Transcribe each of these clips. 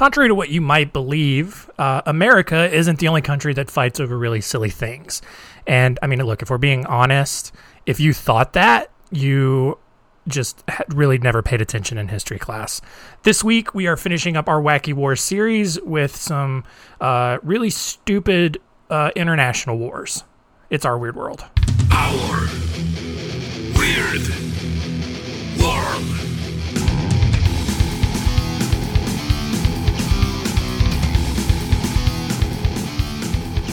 contrary to what you might believe, uh, America isn't the only country that fights over really silly things. And I mean, look, if we're being honest, if you thought that, you just really never paid attention in history class. This week, we are finishing up our Wacky Wars series with some uh, really stupid uh, international wars. It's our weird world. Our weird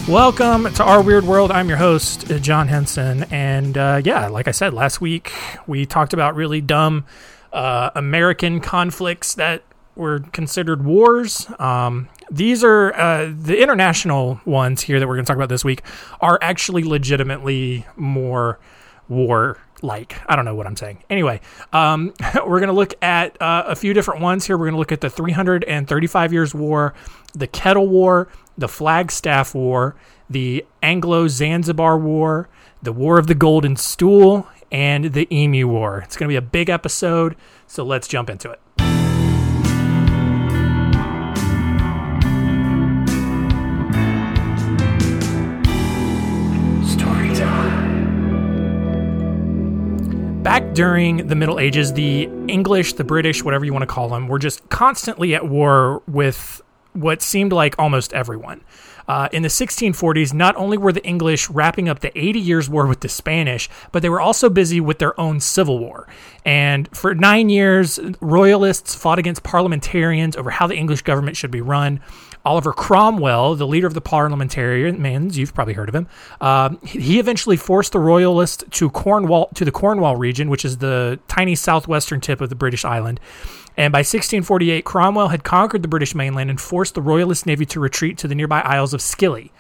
Welcome to our weird world. I'm your host, uh, John Henson, and uh, yeah, like I said last week, we talked about really dumb uh, American conflicts that were considered wars. Um, these are uh, the international ones here that we're going to talk about this week are actually legitimately more war like. I don't know what I'm saying. Anyway, um, we're going to look at uh, a few different ones here. We're going to look at the 335 Years' War, the Kettle War, the Flagstaff War, the Anglo Zanzibar War, the War of the Golden Stool, and the Emu War. It's going to be a big episode, so let's jump into it. During the Middle Ages, the English, the British, whatever you want to call them, were just constantly at war with what seemed like almost everyone. Uh, in the 1640s, not only were the English wrapping up the 80 Years' War with the Spanish, but they were also busy with their own civil war. And for nine years, royalists fought against parliamentarians over how the English government should be run. Oliver Cromwell, the leader of the parliamentarians, you've probably heard of him. Um, he eventually forced the royalists to Cornwall to the Cornwall region, which is the tiny southwestern tip of the British island. And by 1648, Cromwell had conquered the British mainland and forced the royalist navy to retreat to the nearby Isles of Scilly.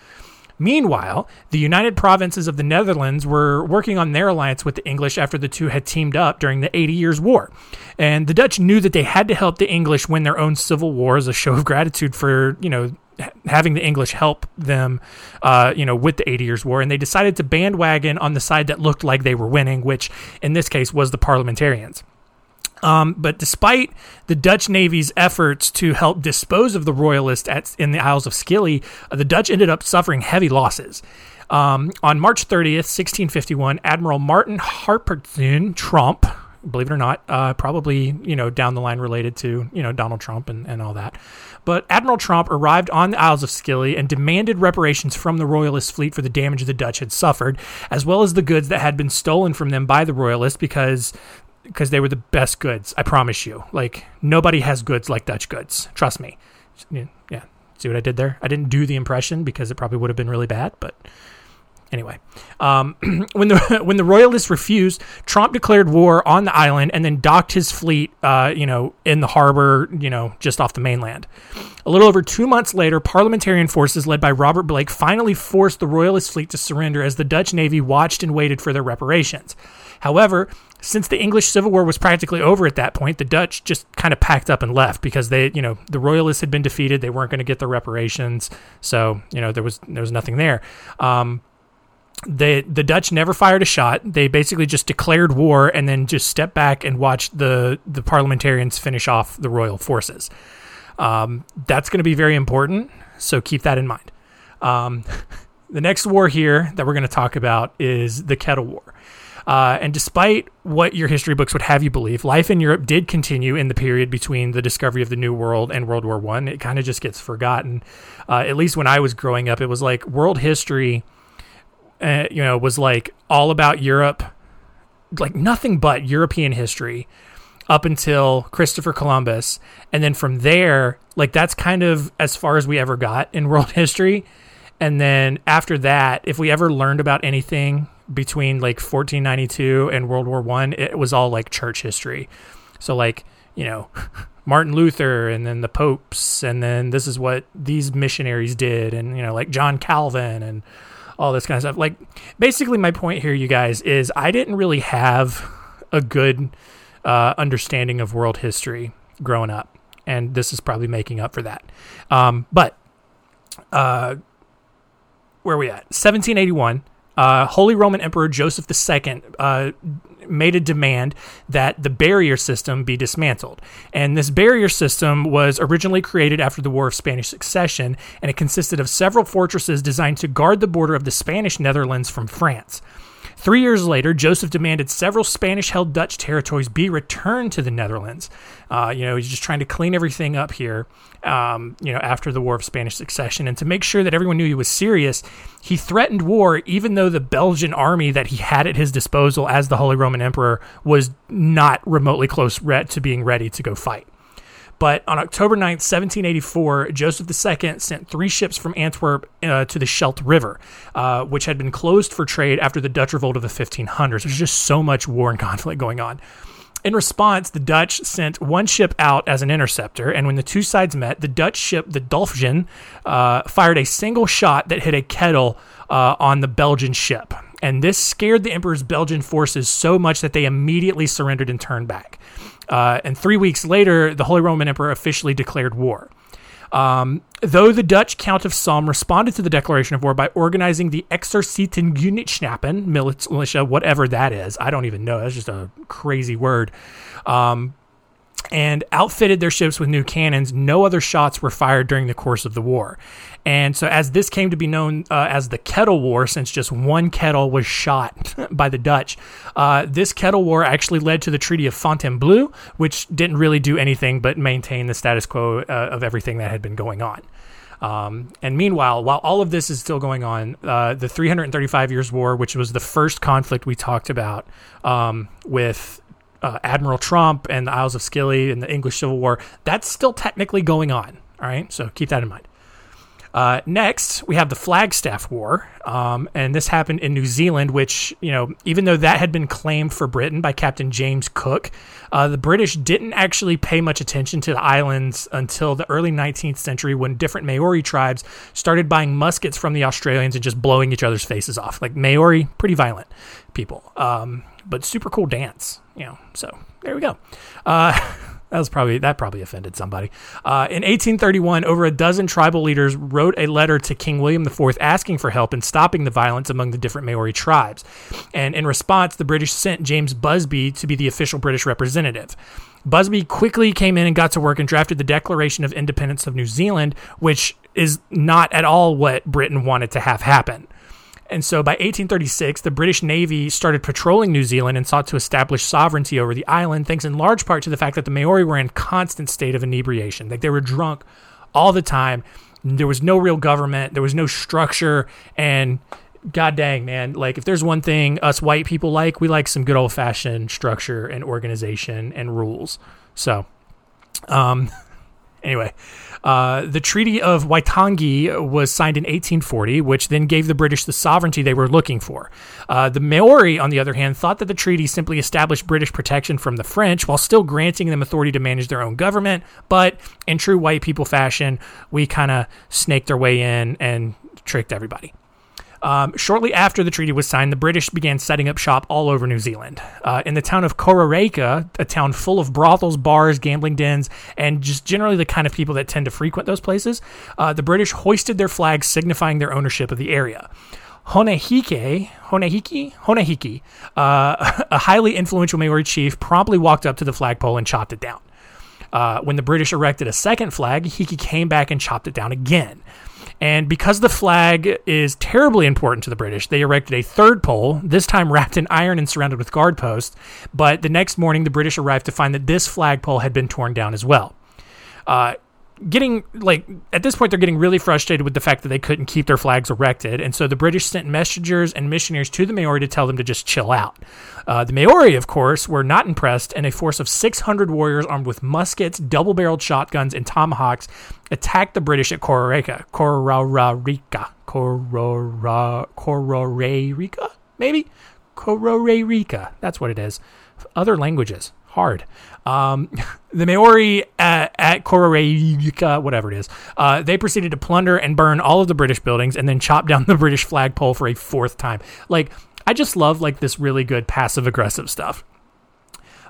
Meanwhile, the United Provinces of the Netherlands were working on their alliance with the English after the two had teamed up during the Eighty Years' War. And the Dutch knew that they had to help the English win their own civil war as a show of gratitude for, you know, having the English help them, uh, you know, with the Eighty Years' War, and they decided to bandwagon on the side that looked like they were winning, which in this case was the parliamentarians. Um, but despite the Dutch Navy's efforts to help dispose of the royalists at, in the Isles of Scilly, uh, the Dutch ended up suffering heavy losses. Um, on March 30th, 1651, Admiral Martin Harpurtsen Trump, believe it or not, uh, probably you know down the line related to you know Donald Trump and, and all that. But Admiral Trump arrived on the Isles of Scilly and demanded reparations from the Royalist fleet for the damage the Dutch had suffered, as well as the goods that had been stolen from them by the Royalists because because they were the best goods. I promise you. Like nobody has goods like Dutch goods. Trust me. Yeah. See what I did there? I didn't do the impression because it probably would have been really bad, but anyway, um, when the when the royalists refused, Trump declared war on the island and then docked his fleet, uh, you know, in the harbor, you know, just off the mainland. A little over two months later, parliamentarian forces led by Robert Blake finally forced the royalist fleet to surrender as the Dutch navy watched and waited for their reparations. However, since the English Civil War was practically over at that point, the Dutch just kind of packed up and left because they, you know, the Royalists had been defeated. They weren't going to get their reparations, so you know there was there was nothing there. Um, the the Dutch never fired a shot. They basically just declared war and then just stepped back and watched the the parliamentarians finish off the royal forces. Um, that's going to be very important, so keep that in mind. Um, the next war here that we're going to talk about is the Kettle War. Uh, and despite what your history books would have you believe, life in Europe did continue in the period between the discovery of the New World and World War One. It kind of just gets forgotten. Uh, at least when I was growing up, it was like world history. Uh, you know, was like all about Europe, like nothing but European history up until Christopher Columbus. And then from there, like that's kind of as far as we ever got in world history. And then after that, if we ever learned about anything between like 1492 and World War One, it was all like church history. So like you know Martin Luther and then the popes and then this is what these missionaries did and you know like John Calvin and all this kind of stuff. Like basically my point here, you guys, is I didn't really have a good uh, understanding of world history growing up, and this is probably making up for that. Um, but uh, where are we at? 1781 uh, Holy Roman Emperor Joseph II uh, made a demand that the barrier system be dismantled. And this barrier system was originally created after the War of Spanish Succession, and it consisted of several fortresses designed to guard the border of the Spanish Netherlands from France. Three years later, Joseph demanded several Spanish held Dutch territories be returned to the Netherlands. Uh, you know, he's just trying to clean everything up here, um, you know, after the War of Spanish Succession. And to make sure that everyone knew he was serious, he threatened war, even though the Belgian army that he had at his disposal as the Holy Roman Emperor was not remotely close to being ready to go fight. But on October 9th, 1784, Joseph II sent three ships from Antwerp uh, to the Scheldt River, uh, which had been closed for trade after the Dutch revolt of the 1500s. There's just so much war and conflict going on. In response, the Dutch sent one ship out as an interceptor, and when the two sides met, the Dutch ship, the Dolphin, uh, fired a single shot that hit a kettle uh, on the Belgian ship. And this scared the Emperor's Belgian forces so much that they immediately surrendered and turned back. Uh, and three weeks later, the Holy Roman Emperor officially declared war. Um, though the Dutch Count of Salm responded to the declaration of war by organizing the Exercitengunichtschnappen militia, whatever that is. I don't even know. That's just a crazy word. Um, and outfitted their ships with new cannons. No other shots were fired during the course of the war. And so, as this came to be known uh, as the Kettle War, since just one kettle was shot by the Dutch, uh, this Kettle War actually led to the Treaty of Fontainebleau, which didn't really do anything but maintain the status quo uh, of everything that had been going on. Um, and meanwhile, while all of this is still going on, uh, the 335 Years' War, which was the first conflict we talked about um, with uh, Admiral Trump and the Isles of Scilly and the English Civil War, that's still technically going on. All right, so keep that in mind. Uh, next, we have the Flagstaff War, um, and this happened in New Zealand, which, you know, even though that had been claimed for Britain by Captain James Cook, uh, the British didn't actually pay much attention to the islands until the early 19th century when different Maori tribes started buying muskets from the Australians and just blowing each other's faces off. Like Maori, pretty violent people, um, but super cool dance, you know, so there we go. Uh, That was probably that probably offended somebody. Uh, in 1831, over a dozen tribal leaders wrote a letter to King William IV asking for help in stopping the violence among the different Maori tribes. And in response, the British sent James Busby to be the official British representative. Busby quickly came in and got to work and drafted the Declaration of Independence of New Zealand, which is not at all what Britain wanted to have happen. And so by 1836, the British Navy started patrolling New Zealand and sought to establish sovereignty over the island, thanks in large part to the fact that the Maori were in constant state of inebriation. Like they were drunk all the time. There was no real government, there was no structure, and god dang, man, like if there's one thing us white people like, we like some good old fashioned structure and organization and rules. So, um, anyway, uh, the Treaty of Waitangi was signed in 1840, which then gave the British the sovereignty they were looking for. Uh, the Maori, on the other hand, thought that the treaty simply established British protection from the French while still granting them authority to manage their own government. But in true white people fashion, we kind of snaked our way in and tricked everybody. Um, shortly after the treaty was signed, the British began setting up shop all over New Zealand. Uh, in the town of Kororeka, a town full of brothels, bars, gambling dens, and just generally the kind of people that tend to frequent those places, uh, the British hoisted their flag signifying their ownership of the area. Honehike, Honehiki, Honehiki, uh, a highly influential Maori chief, promptly walked up to the flagpole and chopped it down. Uh, when the British erected a second flag, Hiki came back and chopped it down again. And because the flag is terribly important to the British, they erected a third pole, this time wrapped in iron and surrounded with guard posts. But the next morning, the British arrived to find that this flagpole had been torn down as well. Uh, getting like at this point they're getting really frustrated with the fact that they couldn't keep their flags erected. And so the british sent messengers and missionaries to the maori to tell them to just chill out. Uh, the maori of course were not impressed and a force of 600 warriors armed with muskets double-barreled shotguns and tomahawks attacked the british at kororeka kororarika korora kororarika maybe? Kororarika that's what it is. Other languages hard. Um, the Maori at, at whatever it is, uh, they proceeded to plunder and burn all of the British buildings and then chop down the British flagpole for a fourth time. Like, I just love like this really good passive aggressive stuff.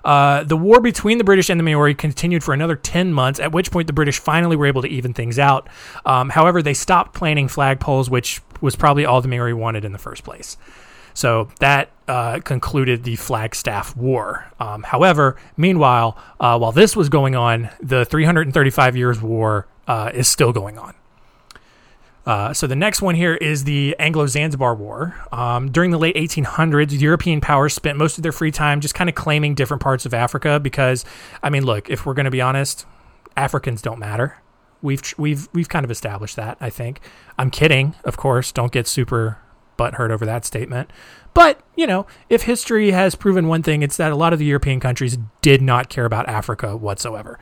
Uh, the war between the British and the Maori continued for another 10 months, at which point the British finally were able to even things out. Um, however, they stopped planting flagpoles, which was probably all the Maori wanted in the first place. So that uh, concluded the Flagstaff War. Um, however, meanwhile, uh, while this was going on, the 335 Years' War uh, is still going on. Uh, so the next one here is the Anglo-Zanzibar War. Um, during the late 1800s, European powers spent most of their free time just kind of claiming different parts of Africa because, I mean, look, if we're going to be honest, Africans don't matter. We've we've we've kind of established that. I think. I'm kidding, of course. Don't get super butthurt over that statement. But, you know, if history has proven one thing, it's that a lot of the European countries did not care about Africa whatsoever.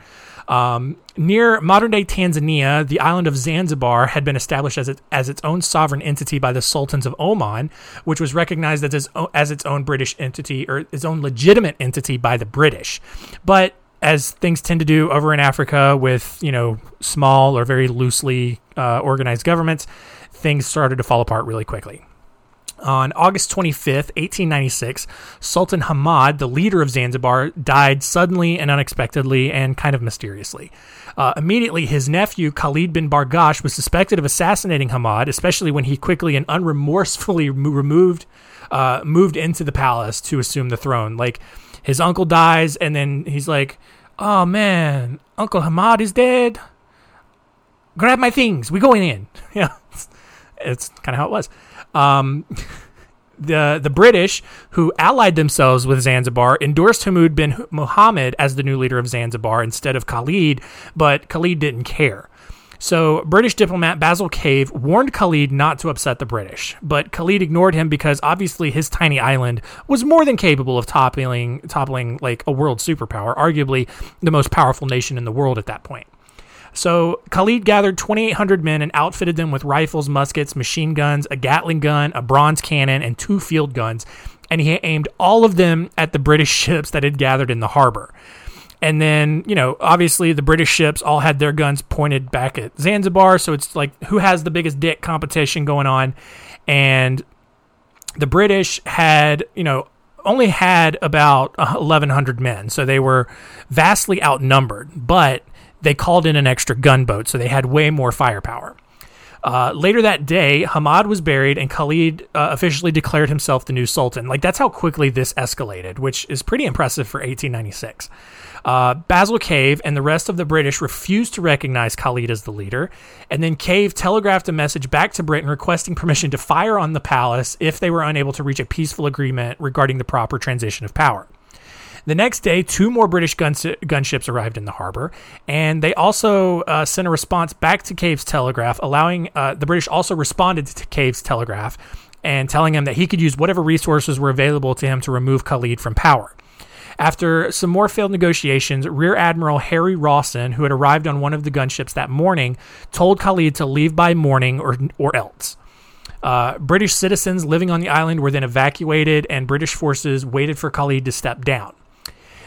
Um, near modern day Tanzania, the island of Zanzibar had been established as, it, as its own sovereign entity by the sultans of Oman, which was recognized as its, own, as its own British entity or its own legitimate entity by the British. But as things tend to do over in Africa with, you know, small or very loosely uh, organized governments, things started to fall apart really quickly. On August 25th, 1896, Sultan Hamad, the leader of Zanzibar, died suddenly and unexpectedly and kind of mysteriously. Uh, immediately, his nephew, Khalid bin Barghash, was suspected of assassinating Hamad, especially when he quickly and unremorsefully removed, uh, moved into the palace to assume the throne. Like, his uncle dies, and then he's like, oh man, Uncle Hamad is dead. Grab my things. We going in. Yeah, it's kind of how it was. Um, the the British, who allied themselves with Zanzibar, endorsed Hamoud bin Muhammad as the new leader of Zanzibar instead of Khalid, but Khalid didn't care. So, British diplomat Basil Cave warned Khalid not to upset the British, but Khalid ignored him because obviously his tiny island was more than capable of toppling, toppling like a world superpower, arguably the most powerful nation in the world at that point. So Khalid gathered 2,800 men and outfitted them with rifles, muskets, machine guns, a Gatling gun, a bronze cannon, and two field guns. And he aimed all of them at the British ships that had gathered in the harbor. And then, you know, obviously the British ships all had their guns pointed back at Zanzibar. So it's like who has the biggest dick competition going on. And the British had, you know, only had about 1,100 men. So they were vastly outnumbered. But they called in an extra gunboat, so they had way more firepower. Uh, later that day, Hamad was buried, and Khalid uh, officially declared himself the new sultan. Like that's how quickly this escalated, which is pretty impressive for 1896. Uh, Basil Cave and the rest of the British refused to recognize Khalid as the leader, and then Cave telegraphed a message back to Britain requesting permission to fire on the palace if they were unable to reach a peaceful agreement regarding the proper transition of power. The next day, two more British guns- gunships arrived in the harbor, and they also uh, sent a response back to Cave's telegraph, allowing uh, the British also responded to Cave's telegraph and telling him that he could use whatever resources were available to him to remove Khalid from power. After some more failed negotiations, Rear Admiral Harry Rawson, who had arrived on one of the gunships that morning, told Khalid to leave by morning or, or else. Uh, British citizens living on the island were then evacuated, and British forces waited for Khalid to step down.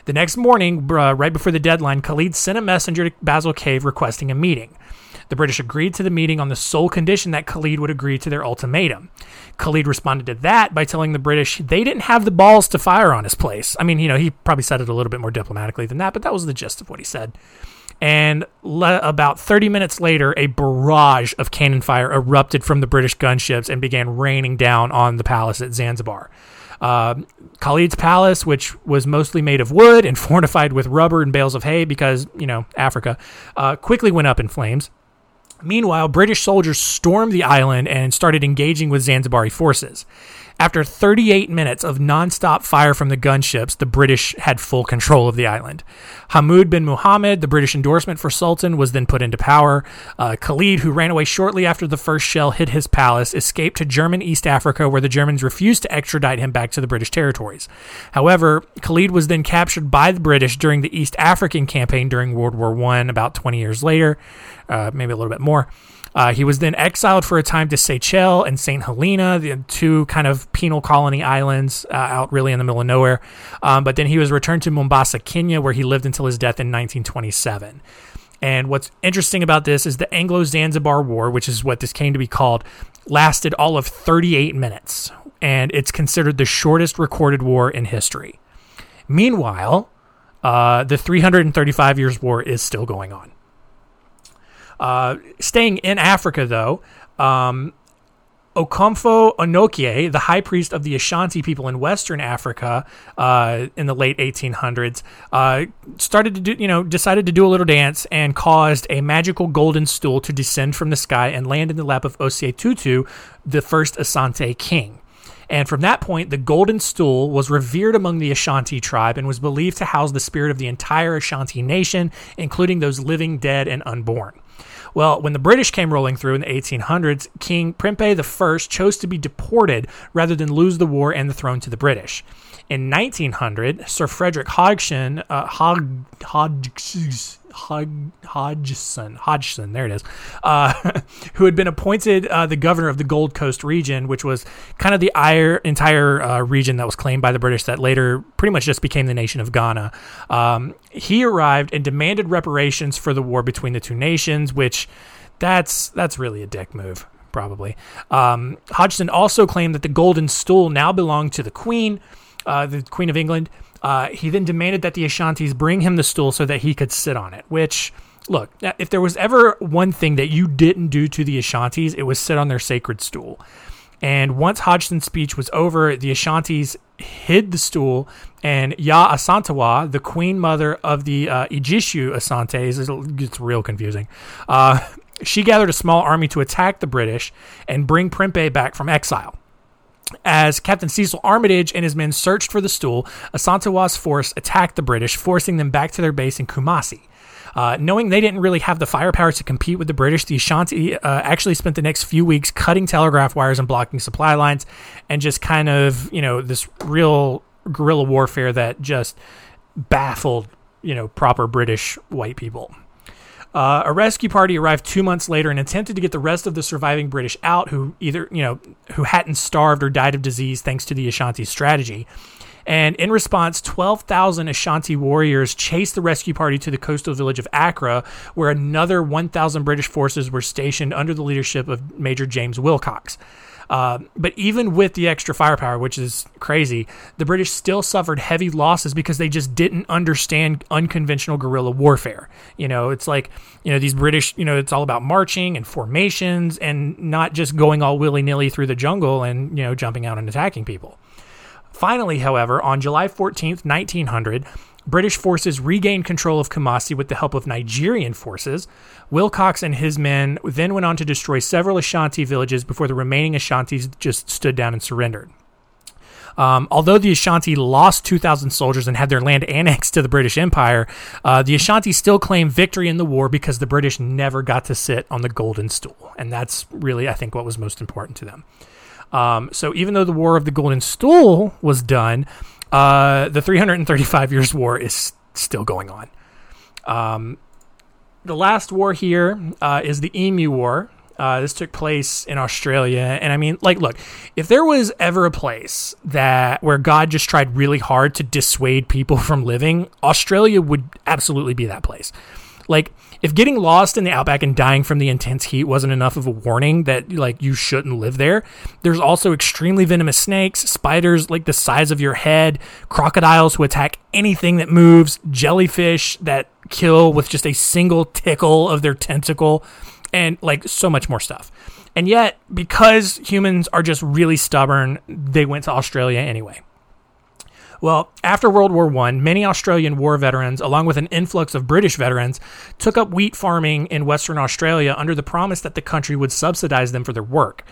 The next morning, uh, right before the deadline, Khalid sent a messenger to Basil Cave requesting a meeting. The British agreed to the meeting on the sole condition that Khalid would agree to their ultimatum. Khalid responded to that by telling the British they didn't have the balls to fire on his place. I mean, you know, he probably said it a little bit more diplomatically than that, but that was the gist of what he said. And le- about 30 minutes later, a barrage of cannon fire erupted from the British gunships and began raining down on the palace at Zanzibar. Uh, Khalid's palace, which was mostly made of wood and fortified with rubber and bales of hay because, you know, Africa, uh, quickly went up in flames. Meanwhile, British soldiers stormed the island and started engaging with Zanzibari forces. After 38 minutes of nonstop fire from the gunships, the British had full control of the island. Hamoud bin Muhammad, the British endorsement for Sultan, was then put into power. Uh, Khalid, who ran away shortly after the first shell hit his palace, escaped to German East Africa, where the Germans refused to extradite him back to the British territories. However, Khalid was then captured by the British during the East African campaign during World War I, about 20 years later, uh, maybe a little bit more. Uh, he was then exiled for a time to Seychelles and St. Helena, the two kind of penal colony islands uh, out really in the middle of nowhere. Um, but then he was returned to Mombasa, Kenya, where he lived until his death in 1927. And what's interesting about this is the Anglo Zanzibar War, which is what this came to be called, lasted all of 38 minutes. And it's considered the shortest recorded war in history. Meanwhile, uh, the 335 Years' War is still going on. Uh, staying in Africa, though, um, Okomfo Anokye, the high priest of the Ashanti people in Western Africa uh, in the late 1800s, uh, started to do, you know, decided to do a little dance and caused a magical golden stool to descend from the sky and land in the lap of Osei Tutu, the first Asante king. And from that point, the golden stool was revered among the Ashanti tribe and was believed to house the spirit of the entire Ashanti nation, including those living, dead, and unborn. Well, when the British came rolling through in the 1800s, King Prempeh I chose to be deported rather than lose the war and the throne to the British. In 1900, Sir Frederick Hodgson, uh, Hod, Hod, Hodgson, Hodgson, there it is, uh, who had been appointed uh, the governor of the Gold Coast region, which was kind of the entire uh, region that was claimed by the British that later pretty much just became the nation of Ghana. Um, he arrived and demanded reparations for the war between the two nations, which that's that's really a dick move probably. Um, Hodgson also claimed that the golden stool now belonged to the Queen, uh, the Queen of England, uh, he then demanded that the Ashantis bring him the stool so that he could sit on it, which look, if there was ever one thing that you didn't do to the Ashantis, it was sit on their sacred stool. And once Hodgson's speech was over, the Ashantis hid the stool, and Yaa Asantewaa, the queen mother of the uh, Ijishu Asantes, it's real confusing. Uh, she gathered a small army to attack the British and bring Prempeh back from exile. As Captain Cecil Armitage and his men searched for the stool, Asantewaa's force attacked the British, forcing them back to their base in Kumasi. Uh, knowing they didn't really have the firepower to compete with the British, the Ashanti uh, actually spent the next few weeks cutting telegraph wires and blocking supply lines, and just kind of, you know, this real guerrilla warfare that just baffled, you know, proper British white people. Uh, a rescue party arrived two months later and attempted to get the rest of the surviving British out, who either you know who hadn't starved or died of disease thanks to the Ashanti strategy. And in response, 12,000 Ashanti warriors chased the rescue party to the coastal village of Accra, where another 1,000 British forces were stationed under the leadership of Major James Wilcox. Uh, but even with the extra firepower, which is crazy, the British still suffered heavy losses because they just didn't understand unconventional guerrilla warfare. You know, it's like, you know, these British, you know, it's all about marching and formations and not just going all willy nilly through the jungle and, you know, jumping out and attacking people. Finally, however, on July 14th, 1900, British forces regained control of Kumasi with the help of Nigerian forces. Wilcox and his men then went on to destroy several Ashanti villages before the remaining Ashantis just stood down and surrendered. Um, although the Ashanti lost 2,000 soldiers and had their land annexed to the British Empire, uh, the Ashanti still claimed victory in the war because the British never got to sit on the golden stool. And that's really, I think, what was most important to them. Um, so even though the War of the Golden Stool was done, uh, the 335 Years' War is still going on. Um, the last war here uh, is the Emu War. Uh, this took place in Australia, and I mean, like, look, if there was ever a place that where God just tried really hard to dissuade people from living, Australia would absolutely be that place. Like, if getting lost in the outback and dying from the intense heat wasn't enough of a warning that like you shouldn't live there, there's also extremely venomous snakes, spiders like the size of your head, crocodiles who attack anything that moves, jellyfish that kill with just a single tickle of their tentacle, and like so much more stuff. And yet, because humans are just really stubborn, they went to Australia anyway. Well, after World War I, many Australian war veterans, along with an influx of British veterans, took up wheat farming in Western Australia under the promise that the country would subsidize them for their work.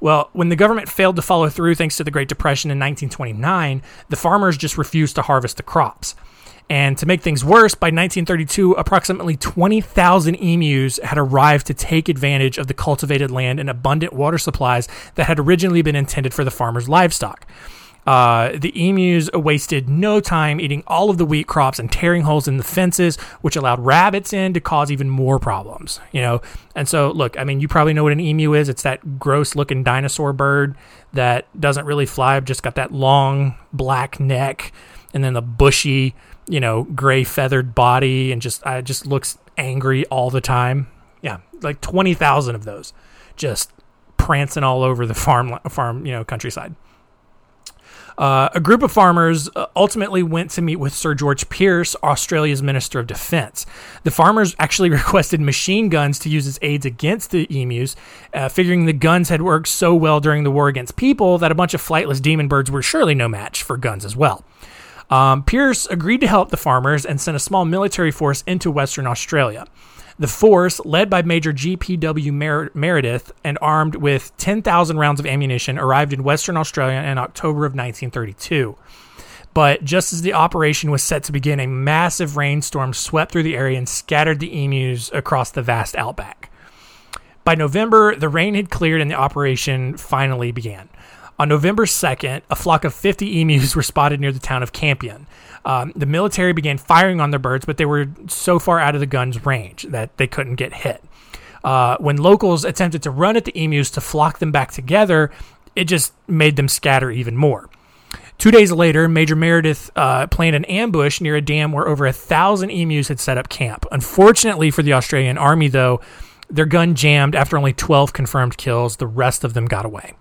Well, when the government failed to follow through thanks to the Great Depression in 1929, the farmers just refused to harvest the crops. And to make things worse, by 1932, approximately 20,000 emus had arrived to take advantage of the cultivated land and abundant water supplies that had originally been intended for the farmers' livestock. Uh, the emus wasted no time eating all of the wheat crops and tearing holes in the fences, which allowed rabbits in to cause even more problems. You know, and so look, I mean, you probably know what an emu is. It's that gross-looking dinosaur bird that doesn't really fly, just got that long black neck and then the bushy, you know, gray feathered body, and just uh, just looks angry all the time. Yeah, like twenty thousand of those, just prancing all over the farm farm you know countryside. Uh, a group of farmers uh, ultimately went to meet with Sir George Pearce, Australia's Minister of Defense. The farmers actually requested machine guns to use as aids against the emus, uh, figuring the guns had worked so well during the war against people that a bunch of flightless demon birds were surely no match for guns as well. Um, Pearce agreed to help the farmers and sent a small military force into Western Australia. The force, led by Major G.P.W. Mer- Meredith and armed with 10,000 rounds of ammunition, arrived in Western Australia in October of 1932. But just as the operation was set to begin, a massive rainstorm swept through the area and scattered the emus across the vast outback. By November, the rain had cleared and the operation finally began. On November 2nd, a flock of 50 emus were spotted near the town of Campion. Um, the military began firing on the birds, but they were so far out of the gun's range that they couldn't get hit. Uh, when locals attempted to run at the emus to flock them back together, it just made them scatter even more. Two days later, Major Meredith uh, planned an ambush near a dam where over a thousand emus had set up camp. Unfortunately for the Australian Army, though, their gun jammed after only 12 confirmed kills. The rest of them got away.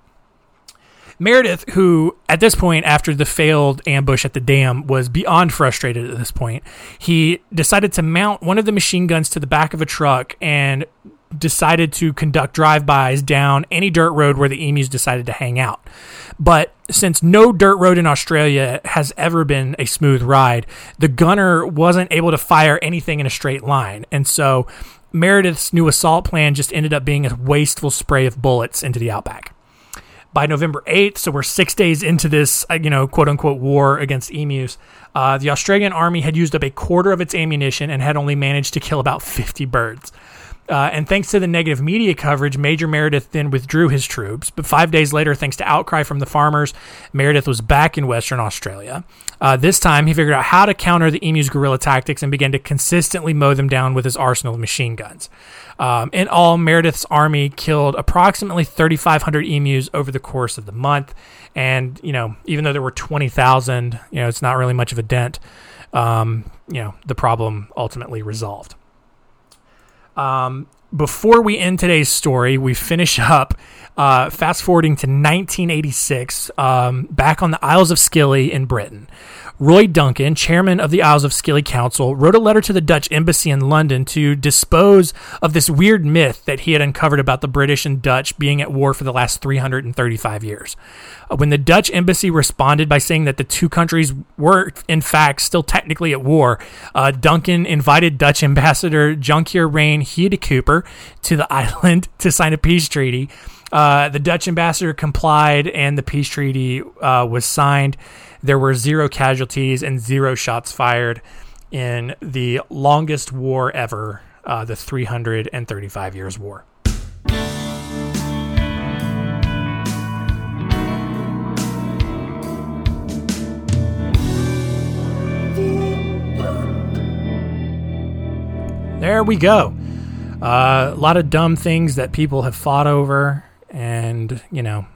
Meredith, who at this point, after the failed ambush at the dam, was beyond frustrated at this point, he decided to mount one of the machine guns to the back of a truck and decided to conduct drive-bys down any dirt road where the emus decided to hang out. But since no dirt road in Australia has ever been a smooth ride, the gunner wasn't able to fire anything in a straight line. And so Meredith's new assault plan just ended up being a wasteful spray of bullets into the outback by November 8th, so we're six days into this, uh, you know, quote unquote war against emus, uh, the Australian army had used up a quarter of its ammunition and had only managed to kill about 50 birds. Uh, and thanks to the negative media coverage, Major Meredith then withdrew his troops. But five days later, thanks to outcry from the farmers, Meredith was back in Western Australia. Uh, this time, he figured out how to counter the emu's guerrilla tactics and began to consistently mow them down with his arsenal of machine guns. Um, in all, Meredith's army killed approximately 3,500 emus over the course of the month. And, you know, even though there were 20,000, you know, it's not really much of a dent. Um, you know, the problem ultimately resolved. Um, before we end today's story, we finish up uh, fast forwarding to 1986, um, back on the Isles of Scilly in Britain. Roy Duncan, chairman of the Isles of Scilly Council, wrote a letter to the Dutch embassy in London to dispose of this weird myth that he had uncovered about the British and Dutch being at war for the last 335 years. Uh, when the Dutch embassy responded by saying that the two countries were, in fact, still technically at war, uh, Duncan invited Dutch ambassador Jonkheer Rein Huydecoper to the island to sign a peace treaty. Uh, the Dutch ambassador complied, and the peace treaty uh, was signed there were zero casualties and zero shots fired in the longest war ever, uh, the 335 Years' War. There we go. Uh, a lot of dumb things that people have fought over, and, you know,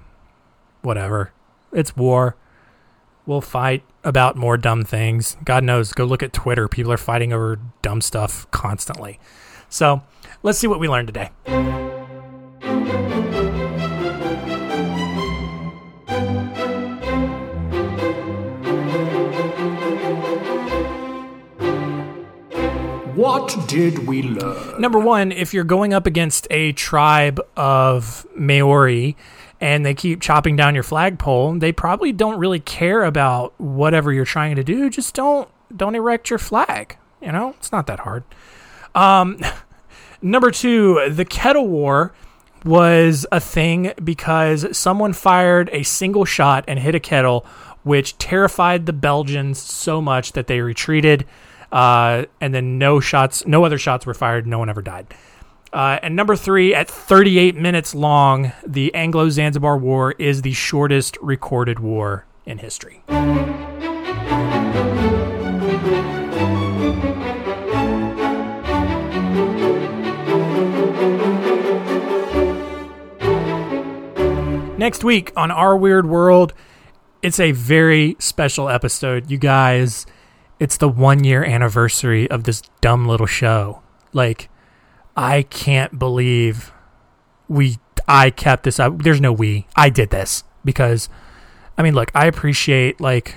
whatever. It's war we'll fight about more dumb things. God knows, go look at Twitter. People are fighting over dumb stuff constantly. So let's see what we learned today. What did we learn? Number one, if you're going up against a tribe of Maori, and they keep chopping down your flagpole, they probably don't really care about whatever you're trying to do. Just don't don't erect your flag. You know, it's not that hard. Um, number two, the kettle war was a thing because someone fired a single shot and hit a kettle, which terrified the Belgians so much that they retreated. Uh, and then no shots, no other shots were fired. No one ever died. Uh, and number three, at 38 minutes long, the Anglo Zanzibar War is the shortest recorded war in history. Next week on Our Weird World, it's a very special episode. You guys, it's the one year anniversary of this dumb little show. Like, I can't believe we I kept this up. There's no we. I did this because I mean, look, I appreciate like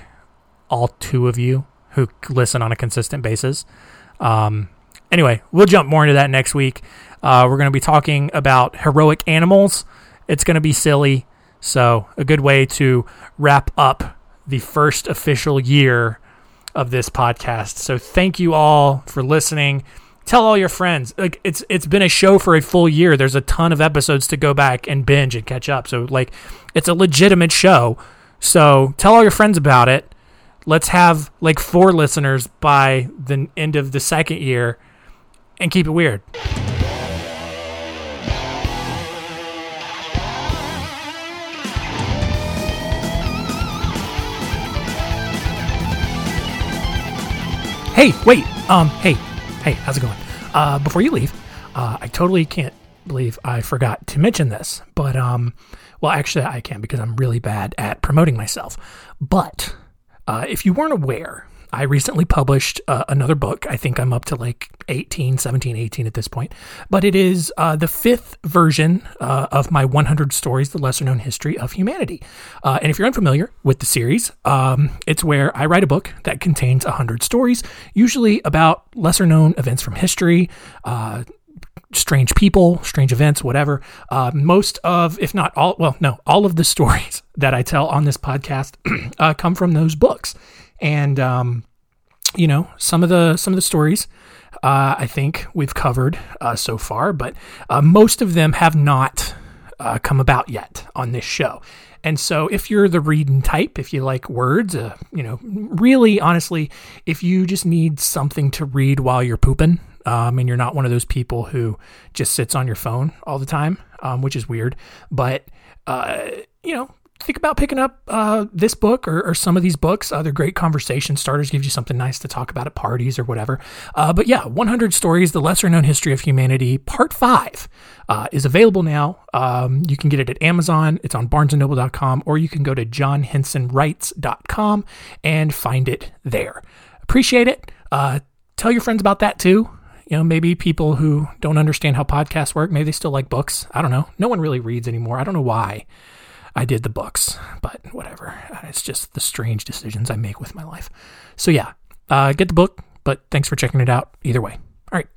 all two of you who listen on a consistent basis. Um, anyway, we'll jump more into that next week. Uh, we're going to be talking about heroic animals. It's going to be silly. So, a good way to wrap up the first official year of this podcast. So, thank you all for listening. Tell all your friends. Like it's it's been a show for a full year. There's a ton of episodes to go back and binge and catch up. So, like it's a legitimate show. So, tell all your friends about it. Let's have like four listeners by the end of the second year and keep it weird. Hey, wait. Um, hey, hey, how's it going? Uh, before you leave, uh, I totally can't believe I forgot to mention this, but um, well, actually, I can because I'm really bad at promoting myself. But uh, if you weren't aware, I recently published uh, another book. I think I'm up to like 18, 17, 18 at this point. But it is uh, the fifth version uh, of my 100 Stories, the Lesser Known History of Humanity. Uh, and if you're unfamiliar with the series, um, it's where I write a book that contains 100 stories, usually about lesser known events from history uh, strange people, strange events, whatever. Uh, most of, if not all, well, no, all of the stories that I tell on this podcast uh, come from those books, and um, you know, some of the some of the stories uh, I think we've covered uh, so far, but uh, most of them have not uh, come about yet on this show. And so, if you're the reading type, if you like words, uh, you know, really honestly, if you just need something to read while you're pooping, um, and you're not one of those people who just sits on your phone all the time, um, which is weird, but uh, you know, think about picking up uh, this book or, or, some of these books. Uh, they're great conversation starters, gives you something nice to talk about at parties or whatever. Uh, but yeah, 100 Stories, The Lesser Known History of Humanity, Part 5 uh, is available now. Um, you can get it at Amazon, it's on barnesandnoble.com, or you can go to johnhensonwrites.com and find it there. Appreciate it. Uh, tell your friends about that too. You know, maybe people who don't understand how podcasts work, maybe they still like books. I don't know. No one really reads anymore. I don't know why. I did the books, but whatever. It's just the strange decisions I make with my life. So yeah, uh, get the book, but thanks for checking it out either way. All right.